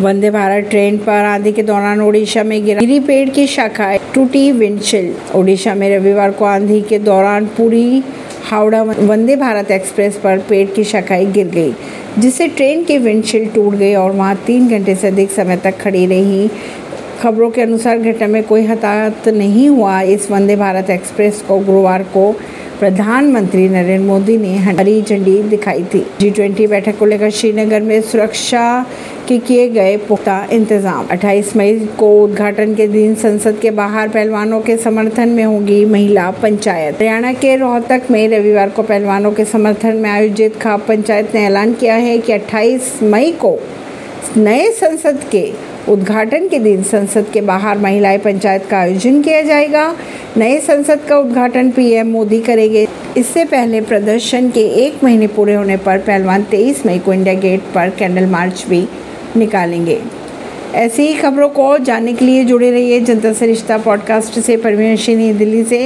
Vande Bharat train पर आंधी के दौरान ओडिशा में गिरा गिरी पेड़ की शाखा टूटी विंडशील्ड। ओडिशा में रविवार को आंधी के दौरान पूरी हावड़ा वंदे भारत एक्सप्रेस पर पेड़ की शाखाएँ गिर गई, जिससे ट्रेन की विंडशील्ड टूट गई और वहाँ तीन घंटे से अधिक समय तक खड़ी रही। खबरों के अनुसार घटना में कोई हताहत नहीं हुआ। इस वंदे भारत एक्सप्रेस को गुरुवार को प्रधानमंत्री नरेंद्र मोदी ने हरी झंडी दिखाई थी। जी ट्वेंटी बैठक को लेकर श्रीनगर में सुरक्षा के किए गए पुख्ता इंतज़ाम। 28 मई को उद्घाटन के दिन संसद के बाहर पहलवानों के समर्थन में होगी महिला पंचायत। हरियाणा के रोहतक में रविवार को पहलवानों के समर्थन में आयोजित खाप पंचायत ने ऐलान किया है कि 28 मई को नए संसद के उद्घाटन के दिन संसद के बाहर महिलाएँ पंचायत का आयोजन किया जाएगा। नए संसद का उद्घाटन पीएम मोदी करेंगे। इससे पहले प्रदर्शन के एक महीने पूरे होने पर पहलवान 23 मई को इंडिया गेट पर कैंडल मार्च भी निकालेंगे। ऐसी ही खबरों को जानने के लिए जुड़े रहिए जनता से रिश्ता पॉडकास्ट से। परवीन दिल्ली से।